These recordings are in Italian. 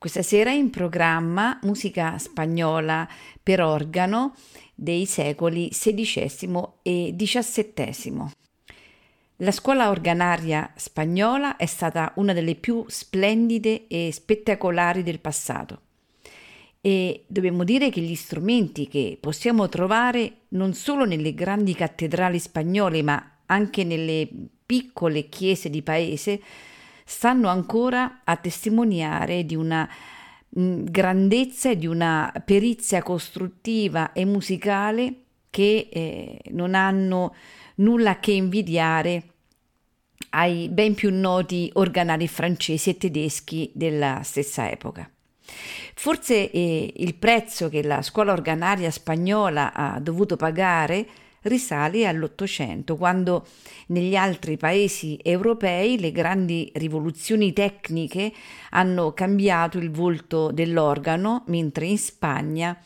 Questa sera in programma musica spagnola per organo dei secoli XVI e XVII. La scuola organaria spagnola è stata una delle più splendide e spettacolari del passato e dobbiamo dire che gli strumenti che possiamo trovare non solo nelle grandi cattedrali spagnole ma anche nelle piccole chiese di paese stanno ancora a testimoniare di una mm, grandezza e di una perizia costruttiva e musicale che eh, non hanno nulla che invidiare ai ben più noti organari francesi e tedeschi della stessa epoca. Forse eh, il prezzo che la scuola organaria spagnola ha dovuto pagare risale all'Ottocento, quando negli altri paesi europei le grandi rivoluzioni tecniche hanno cambiato il volto dell'organo, mentre in Spagna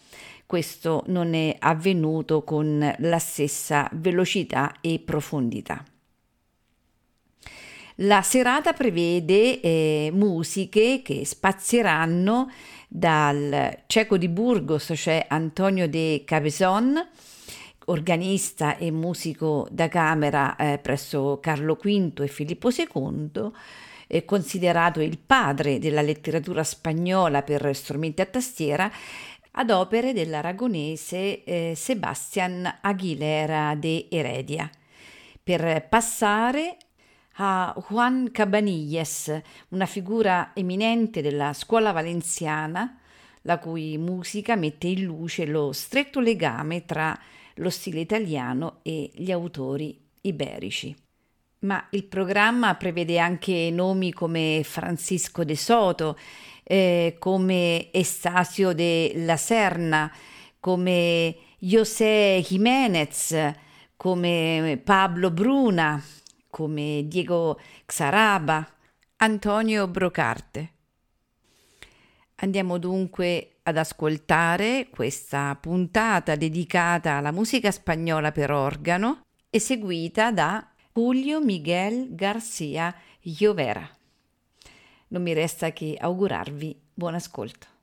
questo non è avvenuto con la stessa velocità e profondità. La serata prevede eh, musiche che spazieranno dal cieco di Burgos, cioè Antonio de Cabezon, organista e musico da camera eh, presso Carlo V e Filippo II, è considerato il padre della letteratura spagnola per strumenti a tastiera, ad opere dell'aragonese eh, Sebastian Aguilera de Heredia, per passare a Juan Cabanilles, una figura eminente della scuola valenziana, la cui musica mette in luce lo stretto legame tra lo stile italiano e gli autori iberici. Ma il programma prevede anche nomi come Francisco de Soto, eh, come Estasio de la Serna, come José Jiménez, come Pablo Bruna, come Diego Xaraba, Antonio Brocarte. Andiamo dunque ad ascoltare questa puntata dedicata alla musica spagnola per organo, eseguita da Julio Miguel García Llovera. Non mi resta che augurarvi buon ascolto.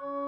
you